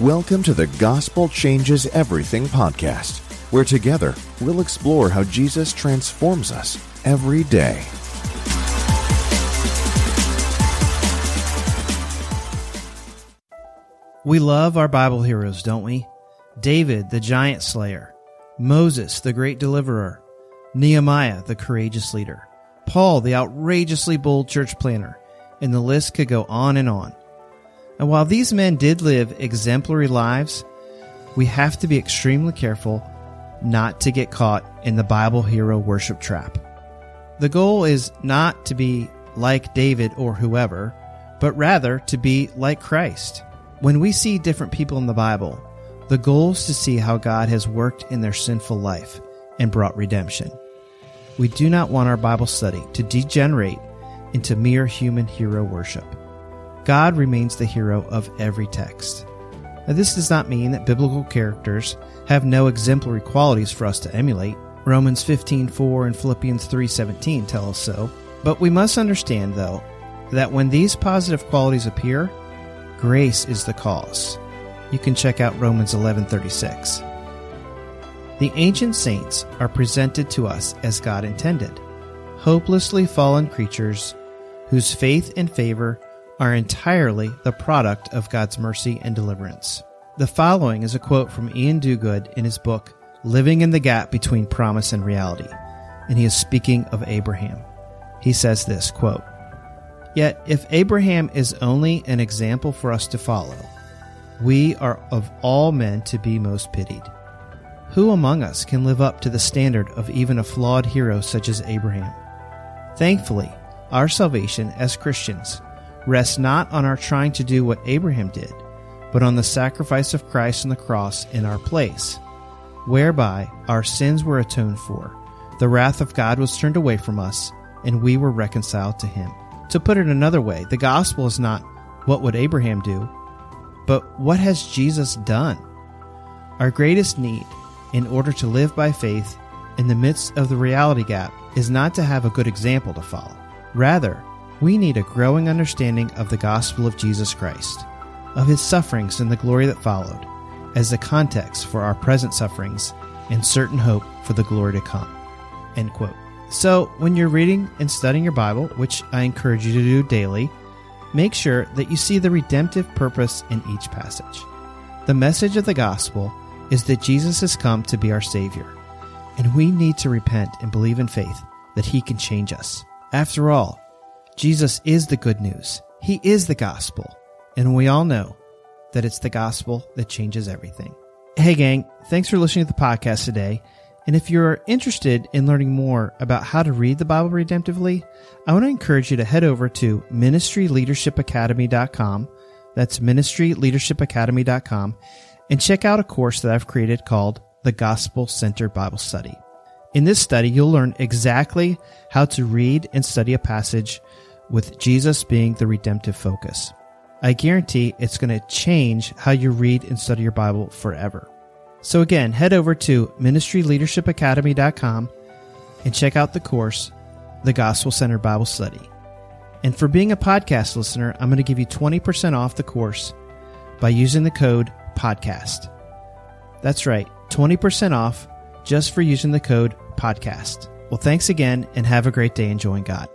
Welcome to the Gospel Changes Everything podcast, where together we'll explore how Jesus transforms us every day. We love our Bible heroes, don't we? David, the giant slayer, Moses, the great deliverer, Nehemiah, the courageous leader, Paul, the outrageously bold church planter, and the list could go on and on. And while these men did live exemplary lives, we have to be extremely careful not to get caught in the Bible hero worship trap. The goal is not to be like David or whoever, but rather to be like Christ. When we see different people in the Bible, the goal is to see how God has worked in their sinful life and brought redemption. We do not want our Bible study to degenerate into mere human hero worship. God remains the hero of every text. Now, this does not mean that biblical characters have no exemplary qualities for us to emulate. Romans 15:4 and Philippians 3:17 tell us so. But we must understand though that when these positive qualities appear, grace is the cause. You can check out Romans 11:36. The ancient saints are presented to us as God intended, hopelessly fallen creatures whose faith and favor are entirely the product of God's mercy and deliverance. The following is a quote from Iain Duguid in his book, Living in the Gap Between Promise and Reality, and he is speaking of Abraham. He says this quote, Yet if Abraham is only an example for us to follow, we are of all men to be most pitied. Who among us can live up to the standard of even a flawed hero such as Abraham? Thankfully, our salvation as Christians rests not on our trying to do what Abraham did, but on the sacrifice of Christ on the cross in our place, whereby our sins were atoned for, the wrath of God was turned away from us, and we were reconciled to him. To put it another way, the gospel is not what would Abraham do, but what has Jesus done? Our greatest need, in order to live by faith in the midst of the reality gap, is not to have a good example to follow. Rather, we need a growing understanding of the gospel of Jesus Christ, of his sufferings and the glory that followed, as the context for our present sufferings and certain hope for the glory to come. End quote. So, when you're reading and studying your Bible, which I encourage you to do daily, make sure that you see the redemptive purpose in each passage. The message of the gospel is that Jesus has come to be our Savior, and we need to repent and believe in faith that He can change us. After all, Jesus is the good news. He is the gospel. And we all know that it's the gospel that changes everything. Hey, gang, thanks for listening to the podcast today. And if you're interested in learning more about how to read the Bible redemptively, I want to encourage you to head over to ministryleadershipacademy.com. That's ministryleadershipacademy.com and check out a course that I've created called the Gospel Centered Bible Study. In this study, you'll learn exactly how to read and study a passage with Jesus being the redemptive focus. I guarantee it's going to change how you read and study your Bible forever. So again, head over to ministryleadershipacademy.com and check out the course, The Gospel Centered Bible Study. And for being a podcast listener, I'm going to give you 20% off the course by using the code PODCAST. That's right, 20% off just for using the code PODCAST. Well, thanks again and have a great day enjoying God.